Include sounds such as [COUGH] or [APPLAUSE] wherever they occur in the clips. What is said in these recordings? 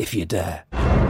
if you dare.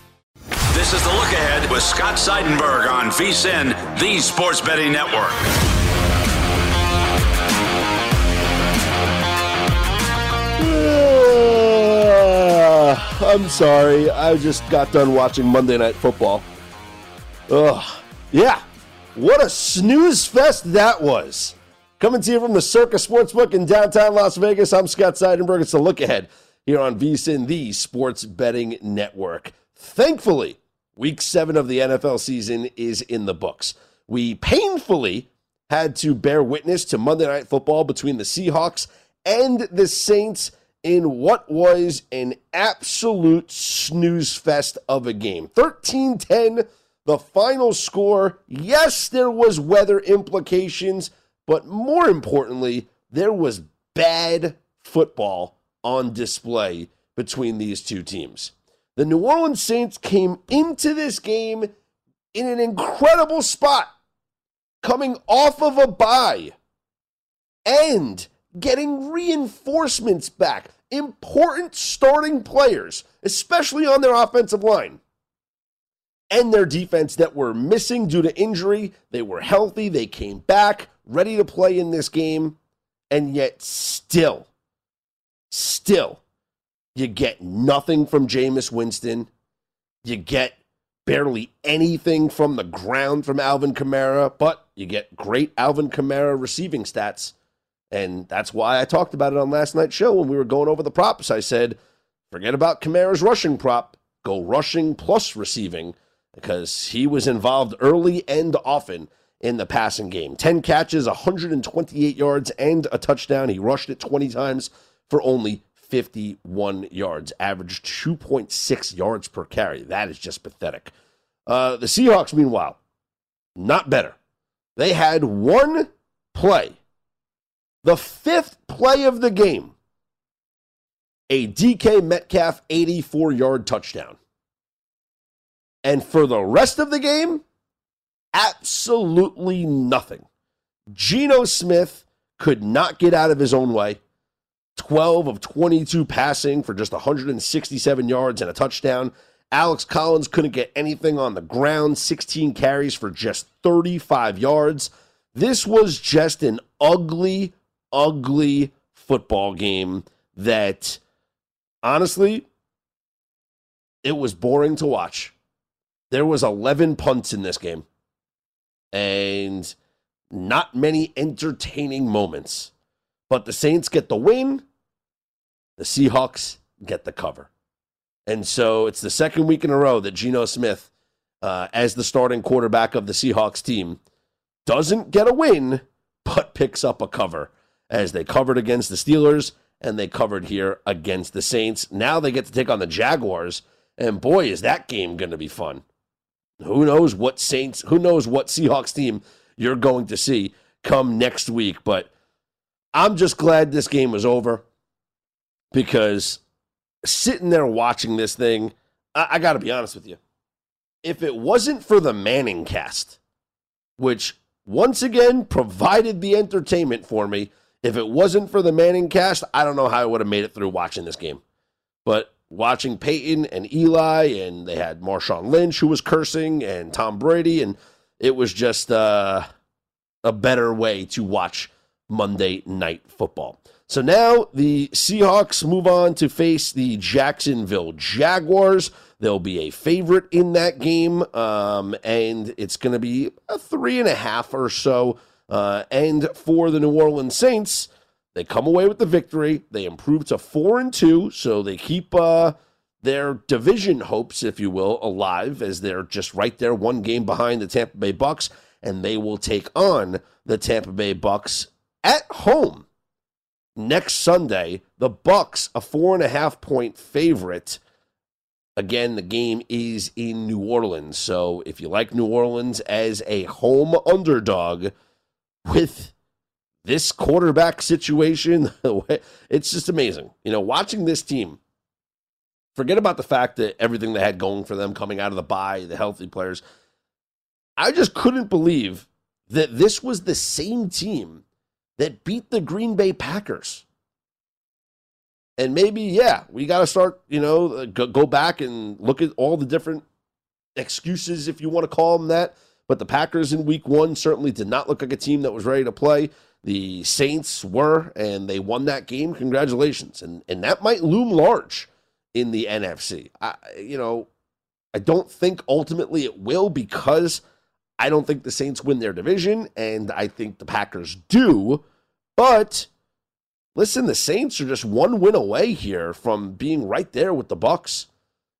This is the look ahead with Scott Seidenberg on VSIN, the Sports Betting Network. I'm sorry. I just got done watching Monday Night Football. Ugh. Yeah. What a snooze fest that was. Coming to you from the Circus Sportsbook in downtown Las Vegas, I'm Scott Seidenberg. It's a look ahead here on VSIN, the Sports Betting Network. Thankfully, week seven of the NFL season is in the books. We painfully had to bear witness to Monday Night Football between the Seahawks and the Saints in what was an absolute snooze fest of a game. 13 10, the final score. Yes, there was weather implications, but more importantly, there was bad football on display between these two teams. The New Orleans Saints came into this game in an incredible spot, coming off of a bye and getting reinforcements back, important starting players, especially on their offensive line. And their defense that were missing due to injury. They were healthy. They came back, ready to play in this game. And yet, still, still, you get nothing from Jameis Winston. You get barely anything from the ground from Alvin Kamara, but you get great Alvin Kamara receiving stats. And that's why I talked about it on last night's show when we were going over the props. I said, forget about Kamara's rushing prop, go rushing plus receiving, because he was involved early and often in the passing game. 10 catches, 128 yards, and a touchdown. He rushed it 20 times for only 51 yards, averaged 2.6 yards per carry. That is just pathetic. Uh, the Seahawks, meanwhile, not better. They had one play, the fifth play of the game, a DK Metcalf 84 yard touchdown. And for the rest of the game, absolutely nothing. Geno Smith could not get out of his own way. 12 of 22 passing for just 167 yards and a touchdown. Alex Collins couldn't get anything on the ground, 16 carries for just 35 yards. This was just an ugly, ugly football game that honestly, it was boring to watch. There was 11 punts in this game and not many entertaining moments. But the Saints get the win, the Seahawks get the cover. And so it's the second week in a row that Geno Smith, uh, as the starting quarterback of the Seahawks team, doesn't get a win, but picks up a cover as they covered against the Steelers and they covered here against the Saints. Now they get to take on the Jaguars, and boy, is that game going to be fun. Who knows what Saints, who knows what Seahawks team you're going to see come next week, but I'm just glad this game was over because sitting there watching this thing, I, I got to be honest with you. If it wasn't for the Manning cast, which once again provided the entertainment for me, if it wasn't for the Manning cast, I don't know how I would have made it through watching this game. But watching Peyton and Eli, and they had Marshawn Lynch who was cursing, and Tom Brady, and it was just uh, a better way to watch Monday Night Football. So now the Seahawks move on to face the Jacksonville Jaguars. They'll be a favorite in that game, um, and it's going to be a three and a half or so. Uh, and for the New Orleans Saints, they come away with the victory. They improve to four and two, so they keep uh, their division hopes, if you will, alive as they're just right there, one game behind the Tampa Bay Bucks, and they will take on the Tampa Bay Bucks at home next Sunday. The Bucks, a four and a half point favorite. Again, the game is in New Orleans, so if you like New Orleans as a home underdog with this quarterback situation, [LAUGHS] it's just amazing. You know, watching this team, forget about the fact that everything they had going for them coming out of the bye, the healthy players. I just couldn't believe that this was the same team that beat the Green Bay Packers. And maybe, yeah, we got to start, you know, uh, go, go back and look at all the different excuses, if you want to call them that. But the Packers in week one certainly did not look like a team that was ready to play. The Saints were, and they won that game. Congratulations. And, and that might loom large in the NFC. I, you know, I don't think ultimately it will because I don't think the Saints win their division, and I think the Packers do. But listen, the Saints are just one win away here from being right there with the Bucks.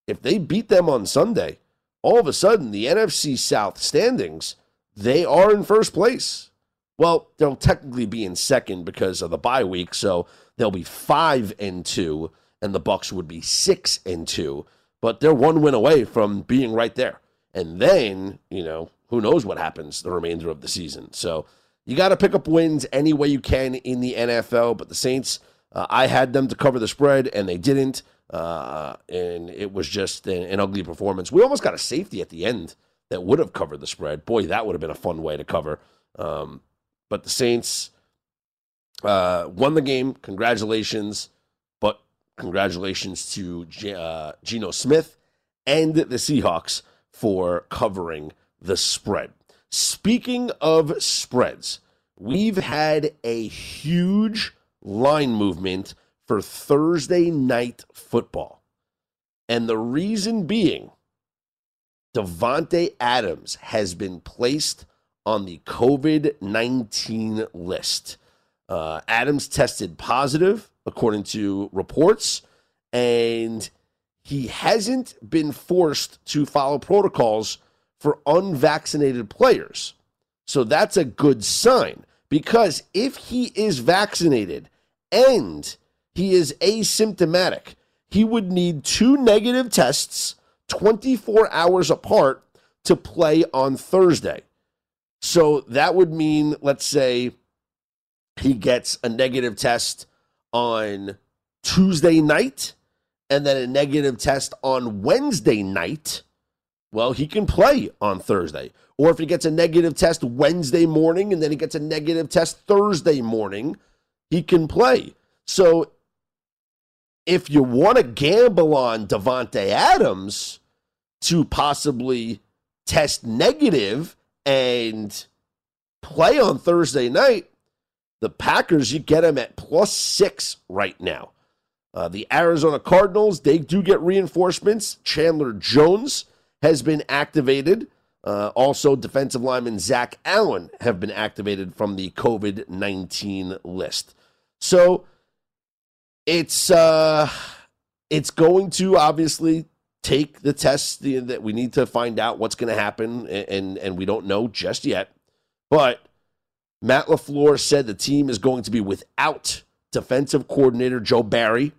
If they beat them on Sunday, all of a sudden the NFC South standings, they are in first place. Well, they'll technically be in second because of the bye week, so they'll be five and two, and the Bucks would be six and two. But they're one win away from being right there. And then, you know, who knows what happens the remainder of the season. So you got to pick up wins any way you can in the NFL. But the Saints, uh, I had them to cover the spread, and they didn't. Uh, and it was just an, an, ugly performance. We almost got a safety at the end that would have covered the spread. Boy, that would have been a fun way to cover. Um, but the Saints uh, won the game. Congratulations. But congratulations to G- uh, Geno Smith and the Seahawks for covering the spread. Speaking of spreads, we've had a huge line movement for Thursday night football. And the reason being, Davante Adams has been placed on the COVID 19 list. Uh, Adams tested positive, according to reports, and he hasn't been forced to follow protocols for unvaccinated players. So that's a good sign because if he is vaccinated and he is asymptomatic, he would need two negative tests 24 hours apart to play on Thursday. So that would mean, let's say, he gets a negative test on Tuesday night and then a negative test on Wednesday night. Well, he can play on Thursday. Or if he gets a negative test Wednesday morning and then he gets a negative test Thursday morning, he can play. So if you want to gamble on Davante Adams to possibly test negative and play on Thursday night, the Packers, you get them at plus six right now. Uh, the Arizona Cardinals, they do get reinforcements. Chandler Jones has been activated. Uh, also, defensive lineman Zach Allen have been activated from the COVID 19 list. So it's uh it's going to obviously take the tests that we need to find out what's going to happen and and we don't know just yet. But Matt LaFleur said the team is going to be without defensive coordinator Joe Barry.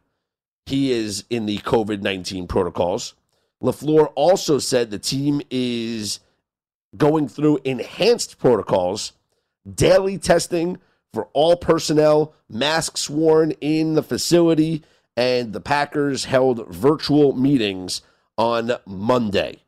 He is in the COVID 19 protocols. LaFleur also said the team is going through enhanced protocols, daily testing for all personnel, masks worn in the facility, and the Packers held virtual meetings on Monday.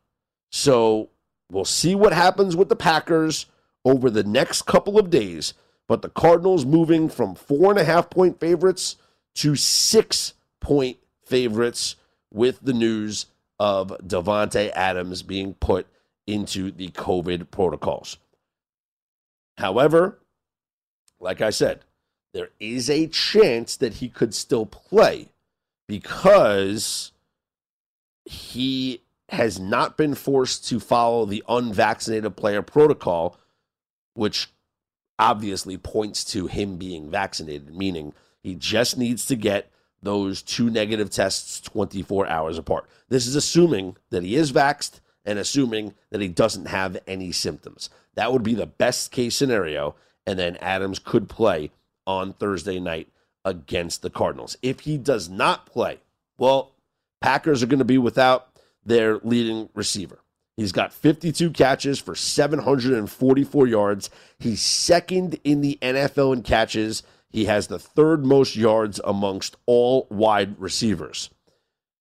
So we'll see what happens with the Packers over the next couple of days. But the Cardinals moving from four and a half point favorites to six point favorites with the news of Davante Adams being put into the COVID protocols. However, like I said, there is a chance that he could still play because he has not been forced to follow the unvaccinated player protocol, which obviously points to him being vaccinated, meaning he just needs to get those two negative tests 24 hours apart. This is assuming that he is vaxxed and assuming that he doesn't have any symptoms. That would be the best case scenario. And then Adams could play on Thursday night against the Cardinals. If he does not play, well, Packers are going to be without their leading receiver. He's got 52 catches for 744 yards. He's second in the NFL in catches. He has the third most yards amongst all wide receivers.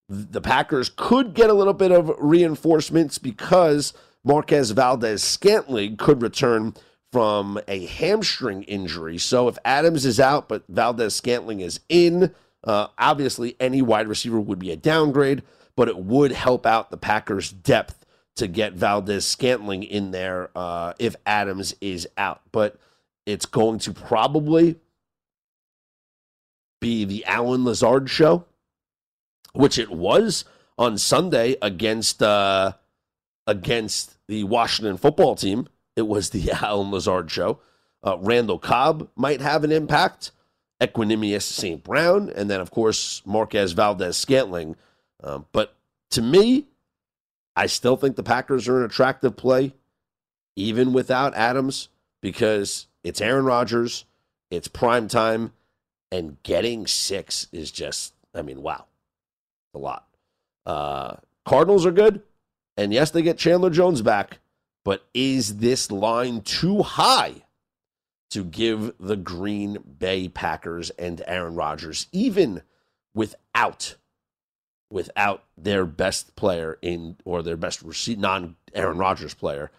The Packers could get a little bit of reinforcements because Marquez Valdes Scantling could return from a hamstring injury. So if Adams is out, but Valdes Scantling is in, uh, obviously any wide receiver would be a downgrade, but it would help out the Packers' depth to get Valdes Scantling in there uh, if Adams is out. But it's going to probably be the Allen Lazard show, which it was on Sunday against uh, against the Washington football team. It was the [LAUGHS] Allen Lazard show. Uh, Randall Cobb might have an impact. Equanimeous St. Brown, and then, of course, Marquez Valdes Scantling. Um, but to me, I still think the Packers are an attractive play, even without Adams, because it's Aaron Rodgers, it's prime time, and getting six is just, I mean, wow, a lot. Uh, Cardinals are good, and yes, they get Chandler Jones back, but is this line too high to give the Green Bay Packers and Aaron Rodgers, even without without their best player in or their best non Aaron Rodgers player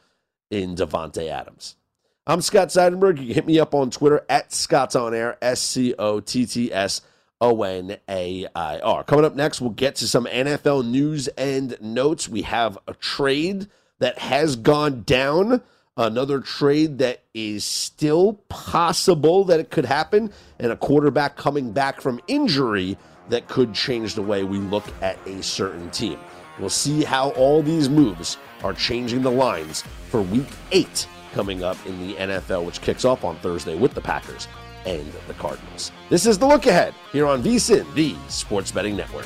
in Davante Adams. I'm Scott Seidenberg. You can hit me up on Twitter at Scott's On Air, S C O T T S O N A I R. Coming up next, we'll get to some NFL news and notes. We have a trade that has gone down, another trade that is still possible that it could happen, and a quarterback coming back from injury that could change the way we look at a certain team. We'll see how all these moves are changing the lines for week eight coming up in the NFL, which kicks off on Thursday with the Packers and the Cardinals. This is the look ahead here on VSIN, the Sports Betting Network.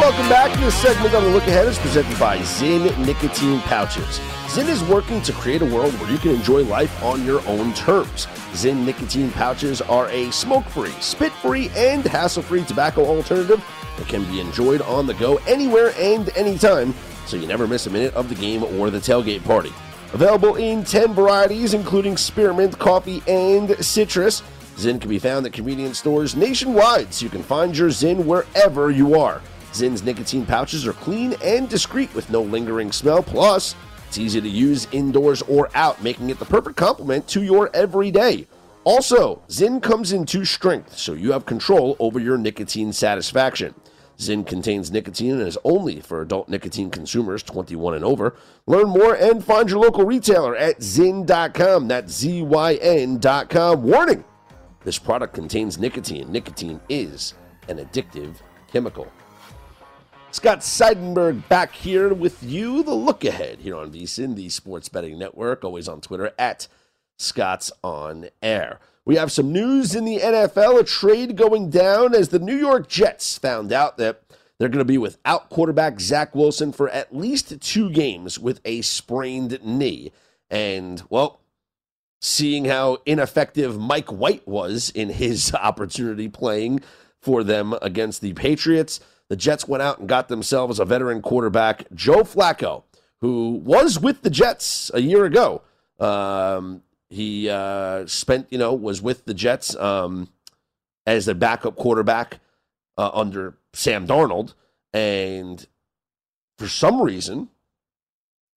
Welcome back. to This segment on the look ahead is presented by ZYN Nicotine Pouches. ZYN is working to create a world where you can enjoy life on your own terms. ZYN Nicotine Pouches are a smoke free, spit free, and hassle free tobacco alternative that can be enjoyed on the go anywhere and anytime, so you never miss a minute of the game or the tailgate party. Available in 10 varieties, including spearmint, coffee, and citrus. ZYN can be found at convenience stores nationwide, so you can find your ZYN wherever you are. ZYN's nicotine pouches are clean and discreet with no lingering smell. Plus, it's easy to use indoors or out, making it the perfect complement to your everyday. Also, ZYN comes in two strengths, so you have control over your nicotine satisfaction. ZYN contains nicotine and is only for adult nicotine consumers 21 and over. Learn more and find your local retailer at zyn.com. That's Z Y N.com. Warning this product contains nicotine. Nicotine is an addictive chemical. Scott Seidenberg back here with you. The look ahead here on VSIN, the Sports Betting Network, always on Twitter at Scott's on Air. We have some news in the NFL, a trade going down as the New York Jets found out that they're going to be without quarterback Zach Wilson for at least two games with a sprained knee. And, well, seeing how ineffective Mike White was in his [LAUGHS] opportunity playing for them against the Patriots, the Jets went out and got themselves a veteran quarterback, Joe Flacco, who was with the Jets a year ago. Um, he uh, spent, you know, was with the Jets um, as a backup quarterback uh, under Sam Darnold. And for some reason,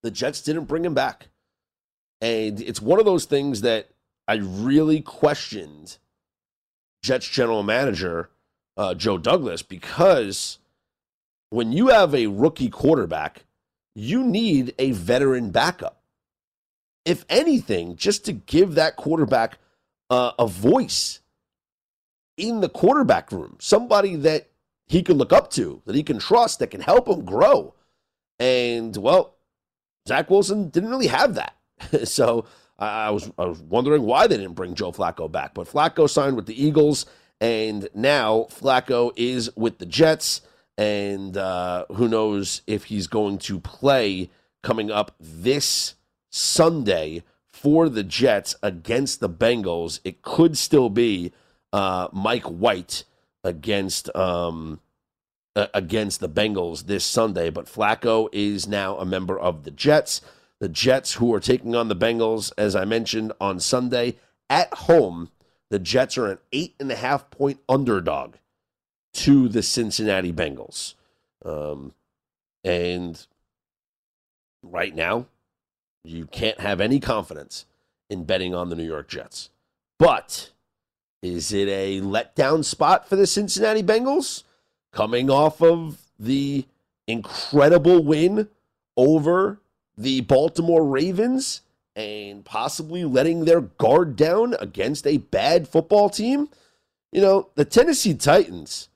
the Jets didn't bring him back. And it's one of those things that I really questioned Jets general manager uh, Joe Douglas because when you have a rookie quarterback, you need a veteran backup. If anything, just to give that quarterback uh, a voice in the quarterback room, somebody that he can look up to, that he can trust, that can help him grow. And well, Zach Wilson didn't really have that. [LAUGHS] so I was, I was wondering why they didn't bring Joe Flacco back. But Flacco signed with the Eagles, and now Flacco is with the Jets. And uh, who knows if he's going to play coming up this Sunday for the Jets against the Bengals. It could still be uh, Mike White against um, against the Bengals this Sunday, but Flacco is now a member of the Jets. The Jets, who are taking on the Bengals, as I mentioned on Sunday at home, the Jets are an eight and a half point underdog to the Cincinnati Bengals. Um, and right now, you can't have any confidence in betting on the New York Jets. But is it a letdown spot for the Cincinnati Bengals coming off of the incredible win over the Baltimore Ravens and possibly letting their guard down against a bad football team? You know, the Tennessee Titans,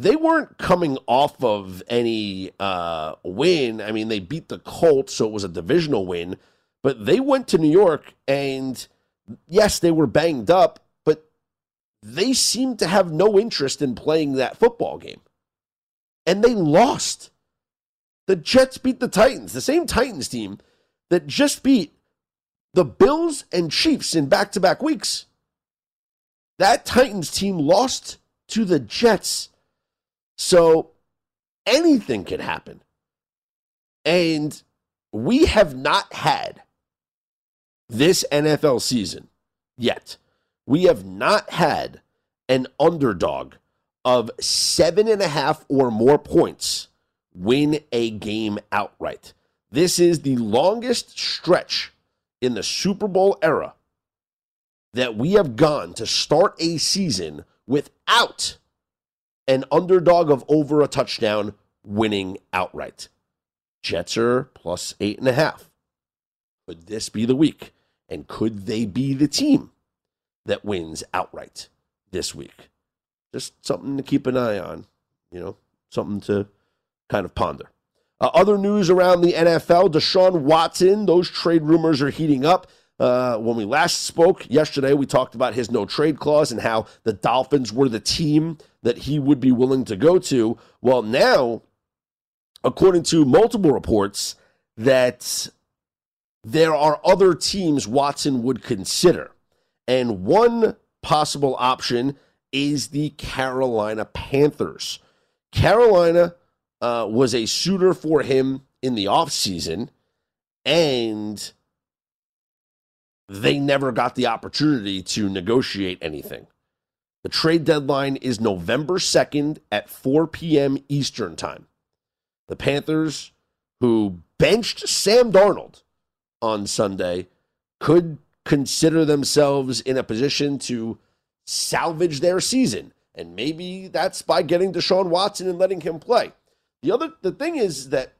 they weren't coming off of any uh, win. I mean, they beat the Colts, so it was a divisional win, but they went to New York and yes, they were banged up, but they seemed to have no interest in playing that football game. And they lost. The Jets beat the Titans, the same Titans team that just beat the Bills and Chiefs in back to back weeks. That Titans team lost to the Jets. So anything can happen. And we have not had this NFL season yet. We have not had an underdog of seven and a half or more points win a game outright. This is the longest stretch in the Super Bowl era that we have gone to start a season without an underdog of over a touchdown winning outright. Jets are plus eight and a half. Could this be the week? And could they be the team that wins outright this week? Just something to keep an eye on, you know, something to kind of ponder. Uh, other news around the NFL Deshaun Watson, those trade rumors are heating up. Uh, when we last spoke yesterday, we talked about his no trade clause and how the Dolphins were the team that he would be willing to go to. Well, now, according to multiple reports, that there are other teams Watson would consider. And one possible option is the Carolina Panthers. Carolina uh, was a suitor for him in the offseason, and they never got the opportunity to negotiate anything. The trade deadline is November 2nd at 4 p.m. Eastern Time. The Panthers, who benched Sam Darnold on Sunday, could consider themselves in a position to salvage their season. And maybe that's by getting Deshaun Watson and letting him play. The other the thing is that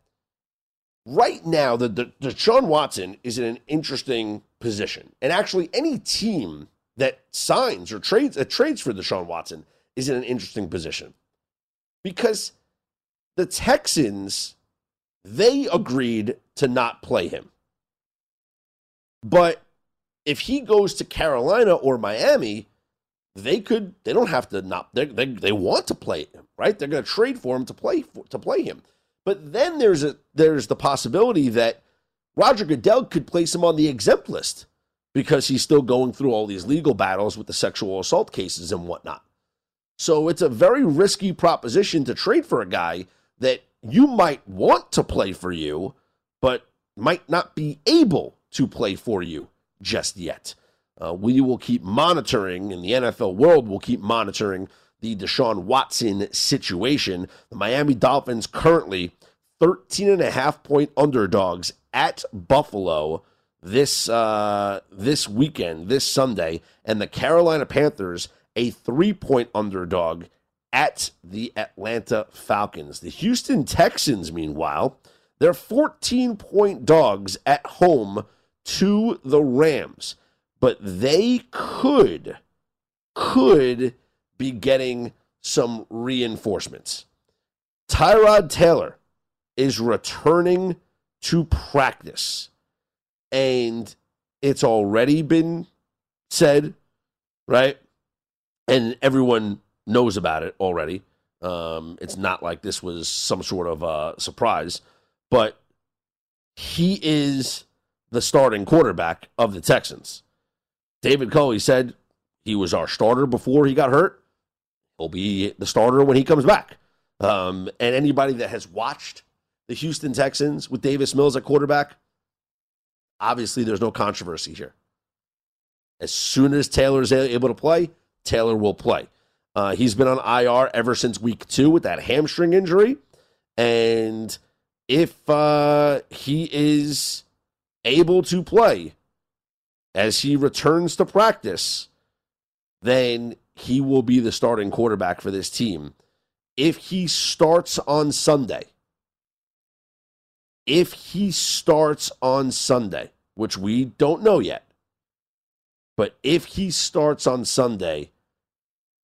right now the, the Deshaun Watson is in an interesting position. And actually any team that signs or trades uh, trades for Deshaun Watson is in an interesting position. Because the Texans they agreed to not play him. But if he goes to Carolina or Miami, they could they don't have to not they they, they want to play him right they're going to trade for him to play for, to play him but then there's a there's the possibility that Roger Goodell could place him on the exempt list because he's still going through all these legal battles with the sexual assault cases and whatnot so it's a very risky proposition to trade for a guy that you might want to play for you but might not be able to play for you just yet uh, we will keep monitoring, and the NFL world, we'll keep monitoring the Deshaun Watson situation. The Miami Dolphins currently 13 and a half point underdogs at Buffalo this uh, this weekend, this Sunday, and the Carolina Panthers a three point underdog at the Atlanta Falcons. The Houston Texans, meanwhile, they're 14 point dogs at home to the Rams but they could could be getting some reinforcements. Tyrod Taylor is returning to practice, and it's already been said, right? And everyone knows about it already. Um, it's not like this was some sort of uh, surprise, but he is the starting quarterback of the Texans. David Culley said he was our starter before he got hurt. He'll be the starter when he comes back. Um, and anybody that has watched the Houston Texans with Davis Mills at quarterback, obviously there's no controversy here. As soon as Taylor is able to play, Taylor will play. Uh, he's been on IR ever since week two with that hamstring injury. And if uh, he is able to play as he returns to practice, then he will be the starting quarterback for this team. If he starts on Sunday, if he starts on Sunday, which we don't know yet, but if he starts on Sunday,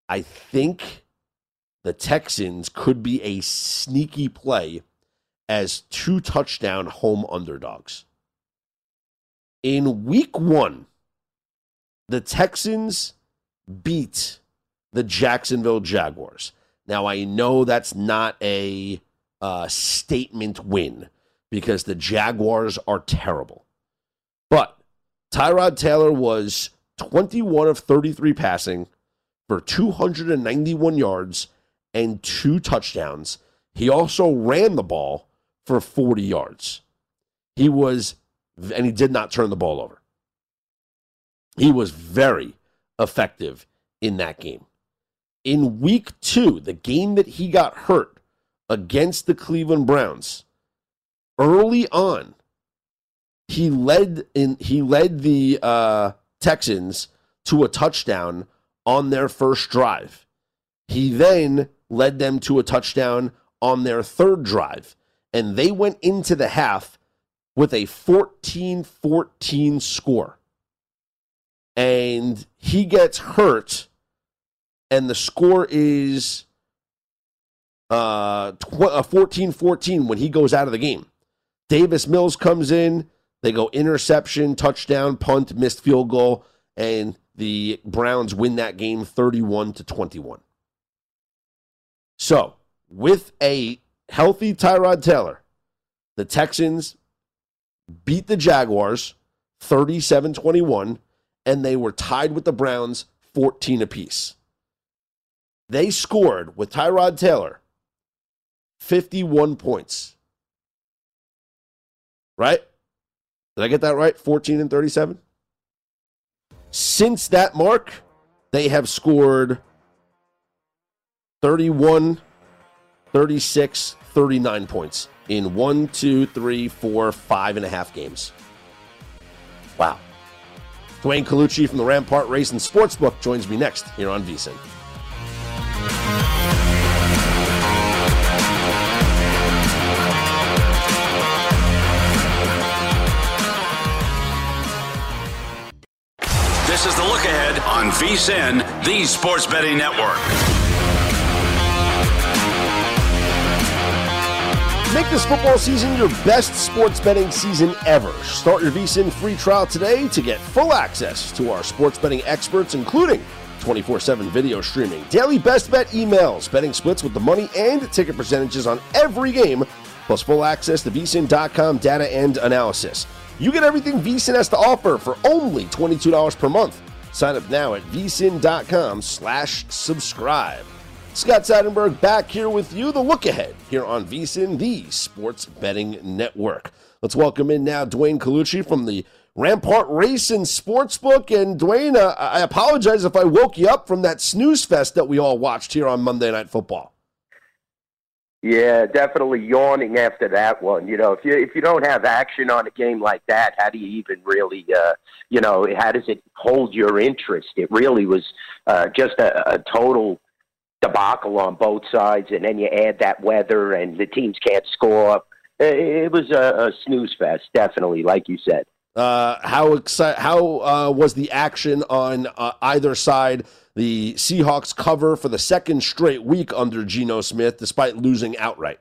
I think the Texans could be a sneaky play as two touchdown home underdogs. In week one, the Texans beat the Jacksonville Jaguars. Now, I know that's not a uh, statement win because the Jaguars are terrible. But Tyrod Taylor was 21 of 33 passing for 291 yards and two touchdowns. He also ran the ball for 40 yards. He was, and he did not turn the ball over. He was very effective in that game. In week two, the game that he got hurt against the Cleveland Browns, early on, he led in he led the uh, Texans to a touchdown on their first drive. He then led them to a touchdown on their third drive, and they went into the half with a 14 14 score. And he gets hurt, and the score is uh, 14 uh, 14 when he goes out of the game. Davis Mills comes in. They go interception, touchdown, punt, missed field goal, and the Browns win that game 31 to 21. So, with a healthy Tyrod Taylor, the Texans beat the Jaguars 37 21, and they were tied with the Browns 14 apiece. They scored with Tyrod Taylor 51 points. Right? Did I get that right? 14 and 37? Since that mark, they have scored 31, 36, 39 points in one, two, three, four, five and a half games. Wow. Duane Colucci from the Rampart Race and Sportsbook joins me next here on VSIN. VSIN, the Sports Betting Network. Make this football season your best sports betting season ever. Start your VSIN free trial today to get full access to our sports betting experts, including 24 7 video streaming, daily best bet emails, betting splits with the money and ticket percentages on every game, plus full access to VSIN.com data and analysis. You get everything VSIN has to offer for only $22 per month. Sign up now at VSIN.com slash subscribe. Scott Seidenberg back here with you. The look ahead here on VSIN, the sports betting network. Let's welcome in now Duane Colucci from the Rampart Race and Sportsbook. And Duane, uh, I apologize if I woke you up from that snooze fest that we all watched here on Monday Night Football. Yeah, definitely yawning after that one. You know, if you if you don't have action on a game like that, how do you even really, uh, you know, how does it hold your interest? It really was uh, just a, a total debacle on both sides, and then you add that weather, and the teams can't score. It was a, a snooze fest, definitely, like you said. Uh, how exci- How uh, was the action on uh, either side? The Seahawks cover for the second straight week under Geno Smith, despite losing outright.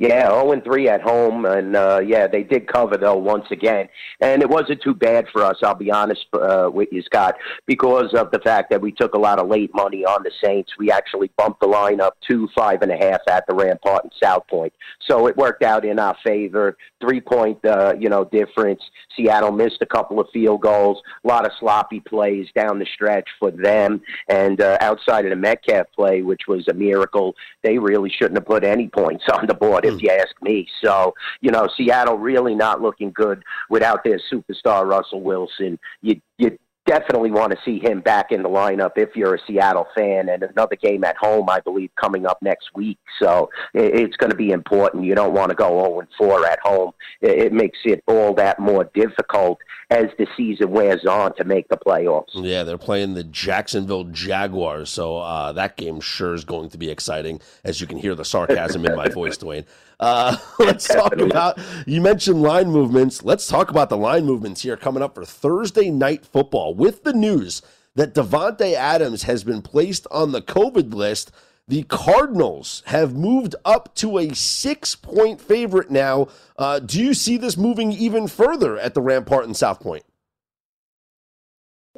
Yeah, 0 and 3 at home, and uh, yeah, they did cover though once again, and it wasn't too bad for us. I'll be honest uh, with you, Scott, because of the fact that we took a lot of late money on the Saints. We actually bumped the line up to five and a half at the Rampart and South Point, so it worked out in our favor. Three point, uh, you know, difference. Seattle missed a couple of field goals, a lot of sloppy plays down the stretch for them, and uh, outside of the Metcalf play, which was a miracle, they really shouldn't have put any points [LAUGHS] on the board if you ask me. So, you know, Seattle really not looking good without their superstar Russell Wilson. You you definitely want to see him back in the lineup if you're a Seattle fan. And another game at home, I believe, coming up next week. So it's going to be important. You don't want to go 0 4 at home. It makes it all that more difficult as the season wears on to make the playoffs. Yeah, they're playing the Jacksonville Jaguars, so uh, that game sure is going to be exciting. As you can hear the sarcasm in my voice, [LAUGHS] Duane. Uh, [LAUGHS] let's talk about. You mentioned line movements. Let's talk about the line movements here coming up for Thursday night football. With the news that Davante Adams has been placed on the COVID list the Cardinals have moved up to a six point favorite now. Uh, do you see this moving even further at the Rampart and South Point?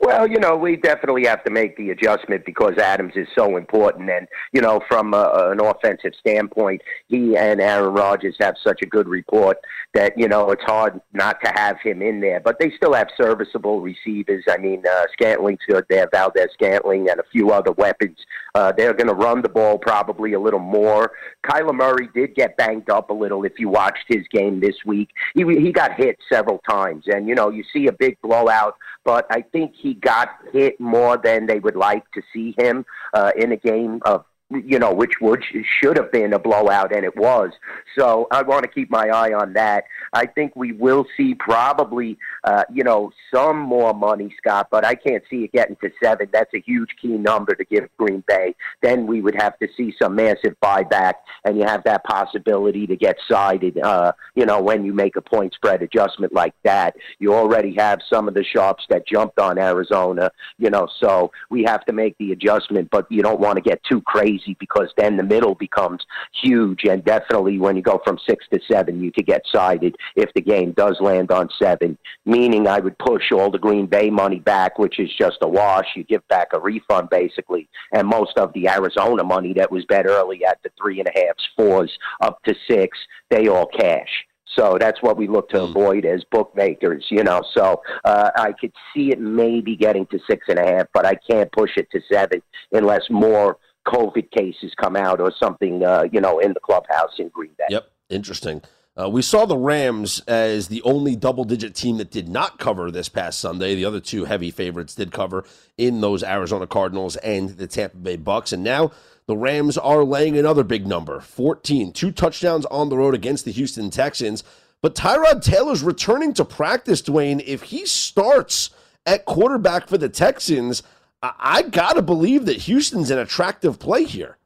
Well, you know, we definitely have to make the adjustment because Adams is so important. And, you know, from a, an offensive standpoint, he and Aaron Rodgers have such a good report that, you know, it's hard not to have him in there. But they still have serviceable receivers. I mean, uh, Scantling's good there, Valdes Scantling, and a few other weapons. Uh, they're going to run the ball probably a little more. Kyler Murray did get banged up a little if you watched his game this week. He, he got hit several times. And, you know, you see a big blowout, but I think he got hit more than they would like to see him uh, in a game of you know, which would should have been a blowout, and it was. So I want to keep my eye on that. I think we will see probably, uh, you know, some more money, Scott, but I can't see it getting to seven. That's a huge key number to give Green Bay. Then we would have to see some massive buyback, and you have that possibility to get sided. Uh, you know, when you make a point spread adjustment like that, you already have some of the shops that jumped on Arizona. You know, so we have to make the adjustment, but you don't want to get too crazy easy because then the middle becomes huge. And definitely when you go from six to seven, you could get sided if the game does land on seven, meaning I would push all the Green Bay money back, which is just a wash. You give back a refund basically. And most of the Arizona money that was bet early at the three and a half, fours up to six, they all cash. So that's what we look to mm. avoid as bookmakers, you know. So uh, I could see it maybe getting to six and a half, but I can't push it to seven unless more COVID cases come out or something, uh, you know, in the clubhouse in Green Bay. Yep, interesting. Uh, we saw the Rams as the only double digit team that did not cover this past Sunday. The other two heavy favorites did cover in those Arizona Cardinals and the Tampa Bay Bucks. And now the Rams are laying another big number 14, two touchdowns on the road against the Houston Texans. But Tyrod Taylor's returning to practice, Duane. If he starts at quarterback for the Texans, I, I got to believe that Houston's an attractive play here.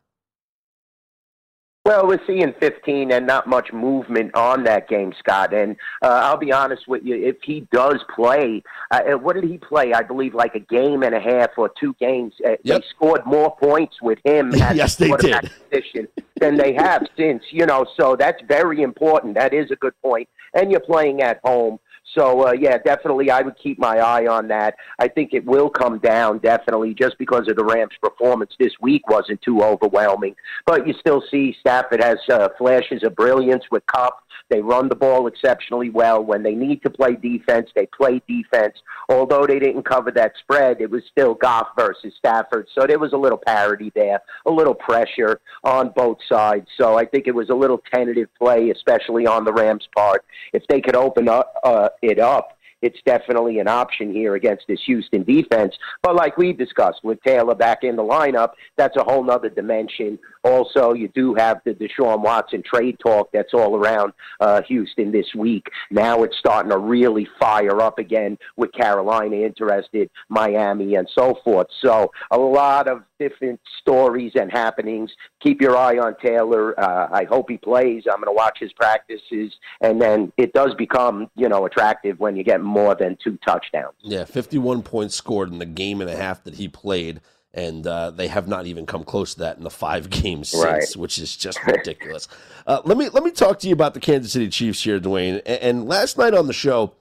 Well, we're seeing 15 and not much movement on that game, Scott. And uh, I'll be honest with you, if he does play, uh, what did he play? I believe like a game and a half or two games. Uh, yep. They scored more points with him [LAUGHS] at yes, they did. position than they have since. You know, so that's very important. That is a good point. And you're playing at home. So uh, yeah, definitely, I would keep my eye on that. I think it will come down definitely, just because of the Rams' performance this week wasn't too overwhelming. But you still see Stafford has uh, flashes of brilliance with Kupp. They run the ball exceptionally well. When they need to play defense, they play defense. Although they didn't cover that spread, it was still Goff versus Stafford. So there was a little parity there, a little pressure on both sides. So I think it was a little tentative play, especially on the Rams' part. If they could open up, uh, it up, it's definitely an option here against this Houston defense. But like we discussed with Taylor back in the lineup, that's a whole nother dimension. Also, you do have the Deshaun Watson trade talk that's all around uh, Houston this week. Now it's starting to really fire up again with Carolina interested, Miami, and so forth. So a lot of different stories and happenings. Keep your eye on Taylor. Uh, I hope he plays. I'm going to watch his practices, and then it does become you know attractive when you get more than two touchdowns. Yeah, 51 points scored in the game and a half that he played. And uh, they have not even come close to that in the five [LAUGHS] games since, right. which is just ridiculous. uh, let me let me talk to you about the Kansas City Chiefs here, Duane. And, and last night on the show,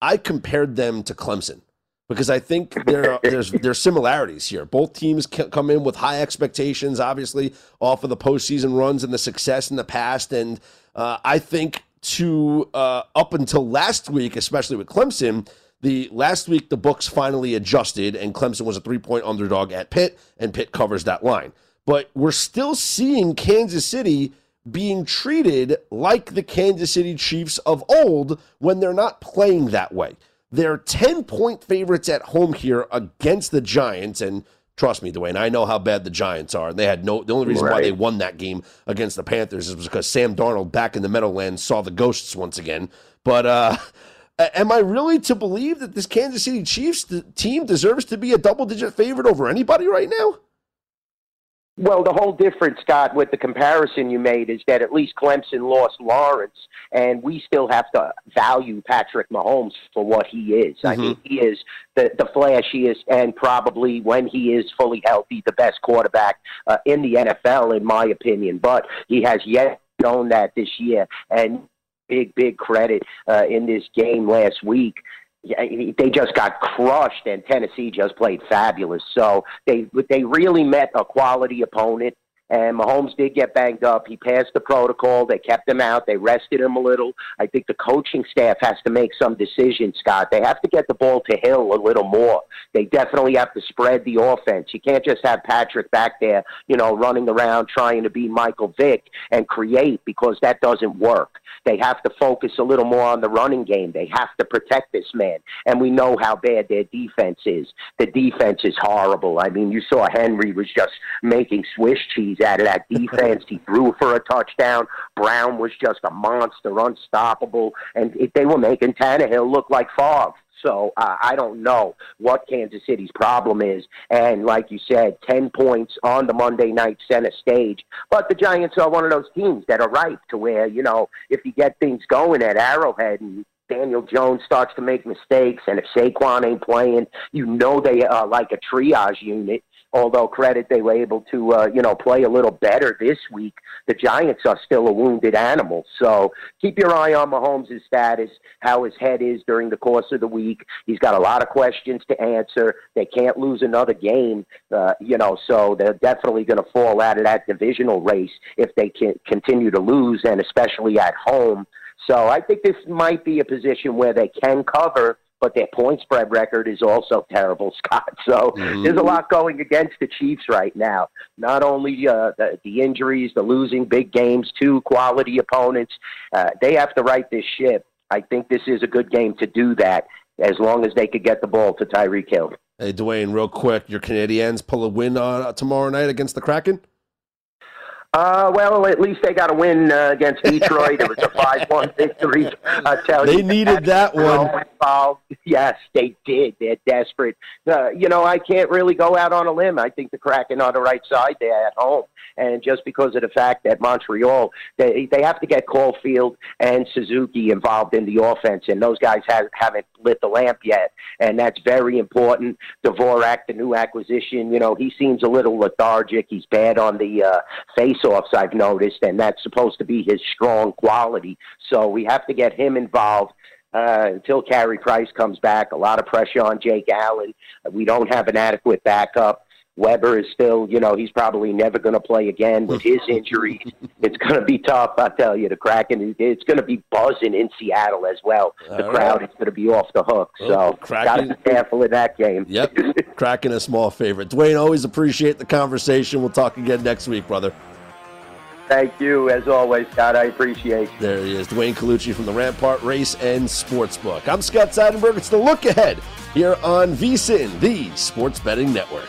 I compared them to Clemson because I think there are, there's [LAUGHS] there's similarities here. Both teams come in with high expectations, obviously off of the postseason runs and the success in the past, and uh, I think to uh, up until last week, especially with Clemson. The last week the books finally adjusted, and Clemson was a three point underdog at Pitt, and Pitt covers that line. But we're still seeing Kansas City being treated like the Kansas City Chiefs of old when they're not playing that way. They're 10 point favorites at home here against the Giants. And trust me, Duane, I know how bad the Giants are. And they had no, the only reason right. why they won that game against the Panthers is because Sam Darnold back in the Meadowlands saw the ghosts once again. But, uh, [LAUGHS] Am I really to believe that this Kansas City Chiefs team deserves to be a double digit favorite over anybody right now? Well, the whole difference, Scott, with the comparison you made is that at least Clemson lost Lawrence, and we still have to value Patrick Mahomes for what he is. Mm-hmm. I mean, he is the, the flashiest and probably, when he is fully healthy, the best quarterback uh, in the NFL, in my opinion. But he has yet shown that this year. And big, big credit uh, in this game last week they just got crushed, and Tennessee just played fabulous. So they they really met a quality opponent. And Mahomes did get banged up. He passed the protocol. They kept him out. They rested him a little. I think the coaching staff has to make some decisions, Scott. They have to get the ball to Hill a little more. They definitely have to spread the offense. You can't just have Patrick back there, you know, running around trying to be Michael Vick and create because that doesn't work. They have to focus a little more on the running game. They have to protect this man. And we know how bad their defense is. The defense is horrible. I mean, you saw Henry was just making Swiss cheese out of that defense. he threw for a touchdown. Brown was just a monster, unstoppable. And it, they were making Tannehill look like Favre. So uh, I don't know what Kansas City's problem is. And like you said, 10 points on the Monday night center stage. But the Giants are one of those teams that are ripe to where, you know, if you get things going at Arrowhead and Daniel Jones starts to make mistakes, and if Saquon ain't playing, you know they are like a triage unit although credit they were able to uh, you know play a little better this week. The Giants are still a wounded animal, so keep your eye on Mahomes' status, how his head is during the course of the week. He's got a lot of questions to answer. They can't lose another game, uh, you know, so they're definitely going to fall out of that divisional race if they can continue to lose, and especially at home. So I think this might be a position where they can cover but their point spread record is also [LAUGHS] terrible, Scott. So mm-hmm. there's a lot going against the Chiefs right now. Not only uh, the, the injuries, the losing big games, two quality opponents. Uh, they have to right this ship. I think this is a good game to do that as long as they could get the ball to Tyreek Hill. Hey, Duane, real quick, your Canadiens pull a win uh, tomorrow night against the Kraken? Uh, well, at least they got a win uh, against Detroit. it was a five-one victory. I tell they you, they needed that one. Involved. Yes, they did. They're desperate. Uh, you know, I can't really go out on a limb. I think the Kraken on the right side there at home, and just because of the fact that Montreal, they they have to get Caufield and Suzuki involved in the offense, and those guys have, haven't lit the lamp yet, and that's very important. Dvorak, the new acquisition, you know, he seems a little lethargic. He's bad on the uh, face faceoffs I've noticed, and that's supposed to be his strong quality. So we have to get him involved. Uh, until Carey Price comes back, a lot of pressure on Jake Allen. We don't have an adequate backup. Weber is still, you know, he's probably never going to play again with his [LAUGHS] injury. it's going to be tough, I tell you. The Kraken, it's going to be buzzing in Seattle as well. The All crowd right. is going to be off the hook. Oh, so got to be careful in that game. Yep, [LAUGHS] Kraken a small favorite. Duane, always appreciate the conversation. We'll talk again next week, brother. Thank you, as always, Scott. I appreciate you. There he is, Duane Colucci from the Rampart Race and Sportsbook. I'm Scott Seidenberg. It's the look ahead here on VSIN, the Sports Betting Network.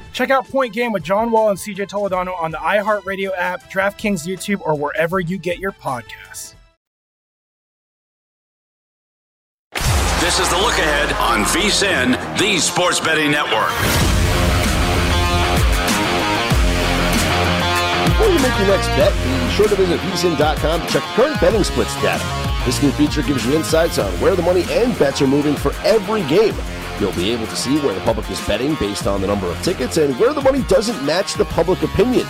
Check out Point Game with John Wall and CJ Toledano on the iHeartRadio app, DraftKings YouTube, or wherever you get your podcasts. This is the look ahead on VSIN, the Sports Betting Network. Before you make your next bet, be sure to visit vsin.com to check current betting splits data. This new feature gives you insights on where the money and bets are moving for every game. You'll be able to see where the public is betting based on the number of tickets and where the money doesn't match the public opinion.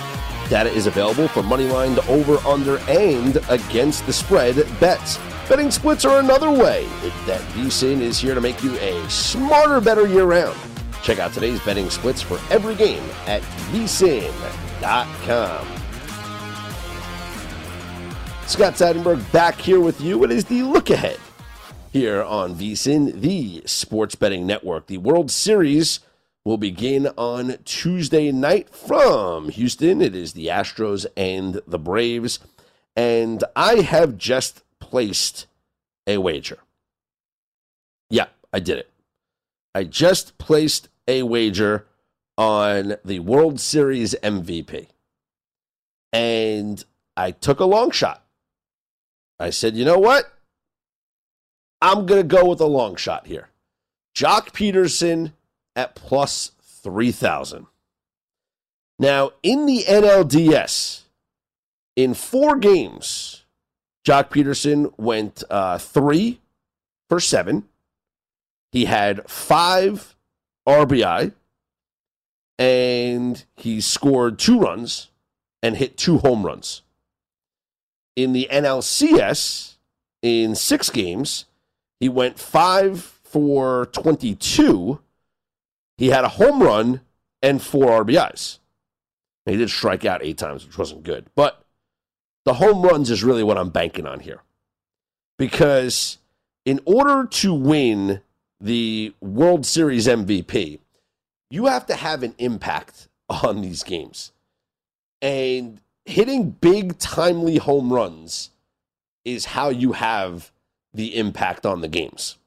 Data is available for moneyline to over, under, and against the spread bets. Betting splits are another way that VSIN is here to make you a smarter, better year round. Check out today's betting splits for every game at vsin.com. Scott Seidenberg back here with you. It is the look ahead here on VSIN, the sports betting network. The World Series will begin on Tuesday night from Houston. It is the Astros and the Braves. And I have just placed a wager. Yeah, I did it. I just placed a wager on the World Series MVP. And I took a long shot. I said, you know what? I'm going to go with a long shot here. Joc Pederson at plus 3,000. Now, in the NLDS, in four games, Joc Pederson went uh, three for seven. He had five RBI, and he scored two runs and hit two home runs. In the NLCS, in six games, he went five for 22. He had a home run and four RBIs. And he did strike out eight times, which wasn't good. But the home runs is really what I'm banking on here. Because in order to win the World Series MVP, you have to have an impact on these games. And hitting big, timely home runs is how you have the impact on the games.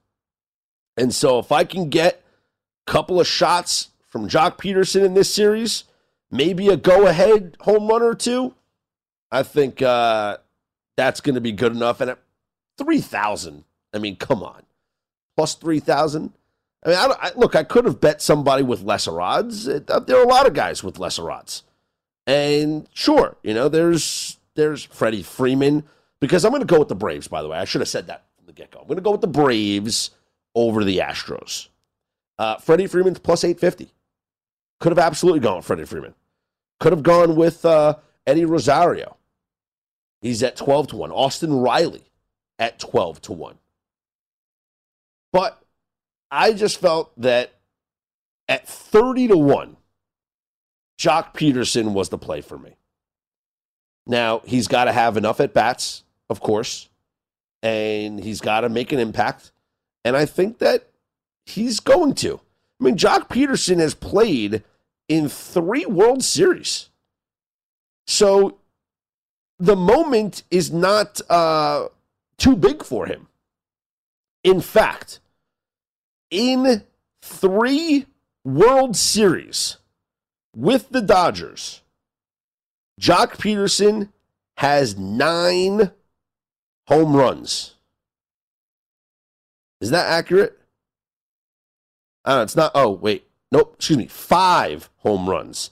And so if I can get a couple of shots from Joc Pederson in this series, maybe a go ahead home run or two, I think uh, that's going to be good enough. And at 3,000, I mean, come on. Plus 3,000. I mean, I, I, look, I could have bet somebody with lesser odds. It- uh, there are a lot of guys with lesser odds. And sure, you know, there's there's Freddie Freeman because I'm going to go with the Braves. By the way, I should have said that from the get go. I'm going to go with the Braves over the Astros. Uh, Freddie Freeman's plus 850. Could have absolutely gone with Freddie Freeman. Could have gone with uh, Eddie Rosario. He's at 12 to 1. Austin Riley at 12 to 1. But I just felt that at 30 to 1, Joc Pederson was the play for me. Now, he's got to have enough at bats, of course, and he's got to make an impact. And I think that he's going to. I mean, Joc Pederson has played in three World Series. So the moment is not uh, too big for him. In fact, in three World Series with the Dodgers, Joc Pederson has nine home runs. Is that accurate? Uh, it's not. Oh, wait. Nope. Excuse me. Five home runs.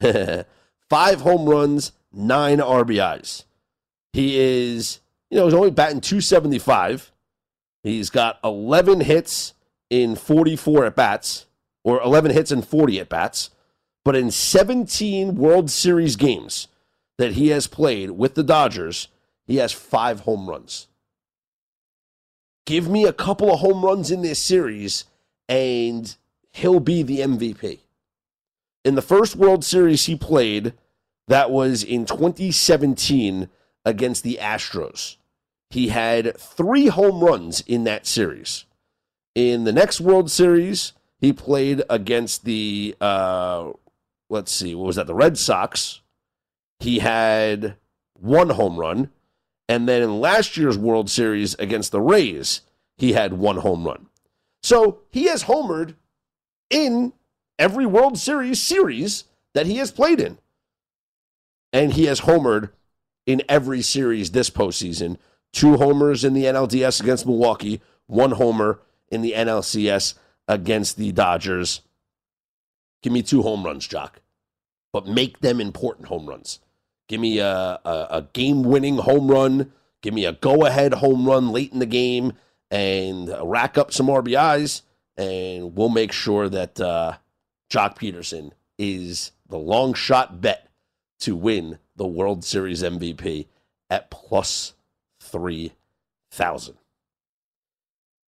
[LAUGHS] Five home runs, nine RBIs. He is, you know, he's only batting 275. He's got 11 hits in 44 at bats, or 11 hits and 40 at bats. But in 17 World Series games that he has played with the Dodgers, he has five home runs. Give me a couple of home runs in this series, and he'll be the MVP. In the first World Series he played, that was in 2017 against the Astros. He had three home runs in that series. In the next World Series, he played against the, uh, let's see, what was that? The Red Sox. He had one home run. And then in last year's World Series against the Rays, he had one home run. So he has homered in every World Series series that he has played in. And he has homered in every series this postseason. Two homers in the NLDS against Milwaukee, one homer in the NLCS against the Dodgers. Give me two home runs, Joc, but make them important home runs. Give me a, a, a game winning home run. Give me a go ahead home run late in the game and rack up some RBIs. And we'll make sure that uh, Joc Pederson is the long shot bet to win the World Series MVP at plus 3,000.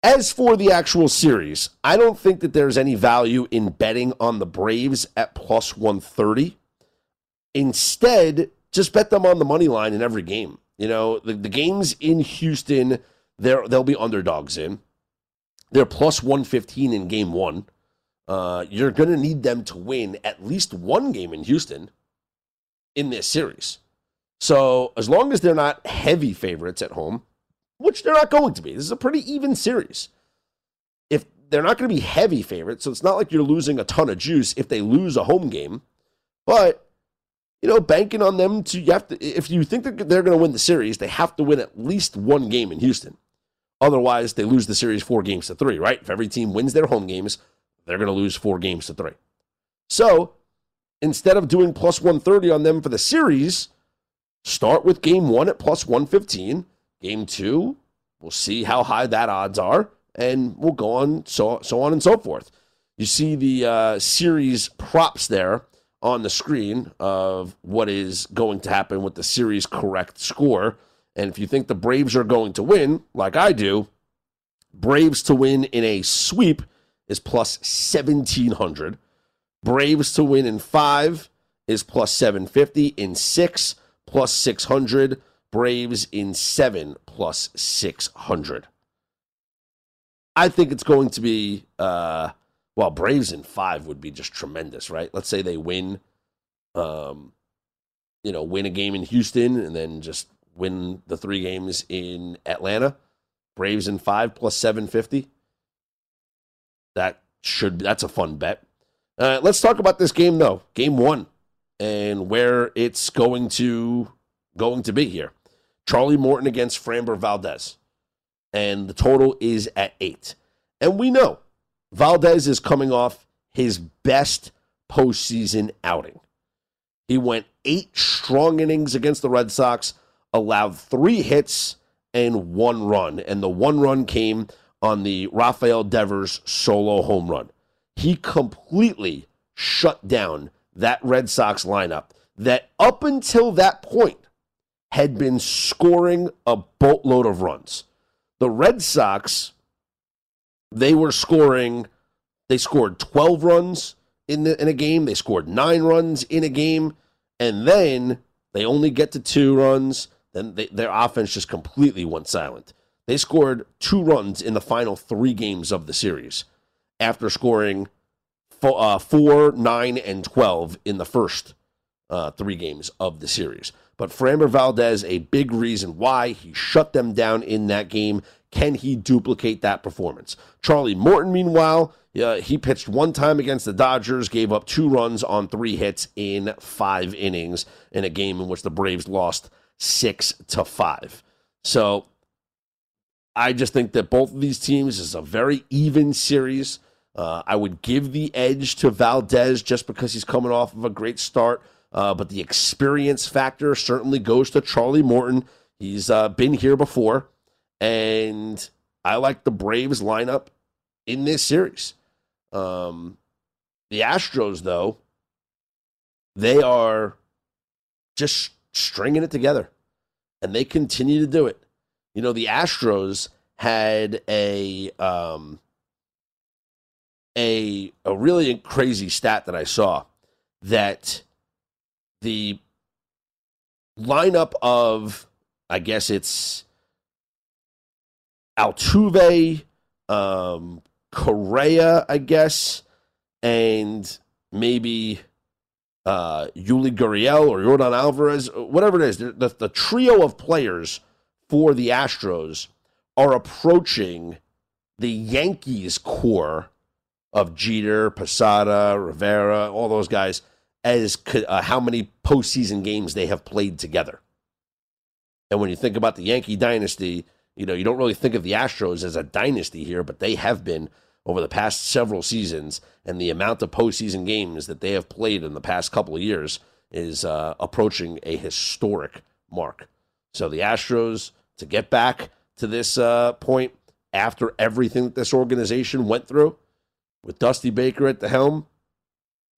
As for the actual series, I don't think that there's any value in betting on the Braves at plus 130. Instead, just bet them on the money line in every game. You know, the, the games in Houston, they're, they'll be underdogs in. They're plus 115 in game one. Uh, you're going to need them to win at least one game in Houston in this series. So, as long as they're not heavy favorites at home, which they're not going to be, this is a pretty even series. If they're not going to be heavy favorites, so it's not like you're losing a ton of juice if they lose a home game, but you know, banking on them to you have to if you think that they're going to win the series, they have to win at least one game in Houston. Otherwise, they lose the series four games to three, right? If every team wins their home games, they're going to lose four games to three. So instead of doing plus 130 on them for the series, start with game one at plus 115. Game two, we'll see how high that odds are, and we'll go on so so on and so forth. You see the uh, series props there on the screen of what is going to happen with the series correct score. And if you think the Braves are going to win, like I do, Braves to win in a sweep is plus 1700. Braves to win in five is plus 750. In six, plus 600. Braves in seven, plus 600. I think it's going to be, uh, well, Braves in five would be just tremendous, right? Let's say they win, um, you know, win a game in Houston and then just win the three games in Atlanta. Braves in five plus 750. That should, that's a fun bet. Uh, let's talk about this game though, game one, and where it's going to going to be here. Charlie Morton against Framber Valdez, and the total is at eight. And we know Valdez is coming off his best postseason outing. He went eight strong innings against the Red Sox, allowed three hits and one run, and the one run came on the Rafael Devers solo home run he completely shut down that Red Sox lineup that up until that point had been scoring a boatload of runs. The Red Sox, they were scoring, they scored 12 runs in, the, in a game, they scored nine runs in a game, and then they only get to two runs. Then they, their offense just completely went silent. They scored two runs in the final three games of the series. after scoring four, uh, four, nine, and twelve in the first uh, three games of the series. But Framber Valdez, a big reason why he shut them down in that game. Can he duplicate that performance? Charlie Morton, meanwhile, uh, he pitched one time against the Dodgers, gave up two runs on three hits in five innings in a game in which the Braves lost six to five. So I just think that both of these teams is a very even series. Uh, I would give the edge to Valdez just because he's coming off of a great start. Uh, but the experience factor certainly goes to Charlie Morton. He's uh, been here before. And I like the Braves lineup in this series. Um, the Astros, though, they are just stringing it together. And they continue to do it. You know, the Astros had a um, a a really crazy stat that I saw that the lineup of I guess it's Altuve, um, Correa, I guess, and maybe uh, Yuli Gurriel or Jordan Alvarez, whatever it is. The, the, trio of players for the Astros are approaching the Yankees core of Jeter, Posada, Rivera, all those guys as uh, how many postseason games they have played together. And when you think about the Yankee dynasty, you know, you don't really think of the Astros as a dynasty here, but they have been over the past several seasons, and the amount of postseason games that they have played in the past couple of years is uh, approaching a historic mark. So the Astros to get back to this uh, point after everything that this organization went through with Dusty Baker at the helm,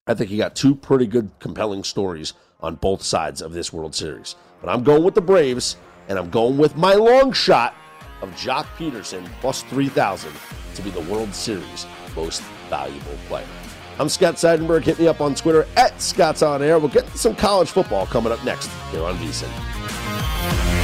I think you got two pretty good, compelling stories on both sides of this World Series. But I'm going with the Braves, and I'm going with my long shot of Joc Pederson plus 3,000 to be the World Series most valuable player. I'm Scott Seidenberg. Hit me up on Twitter at Scott's On Air. We'll get some college football coming up next here on VSIN.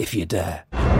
If you dare.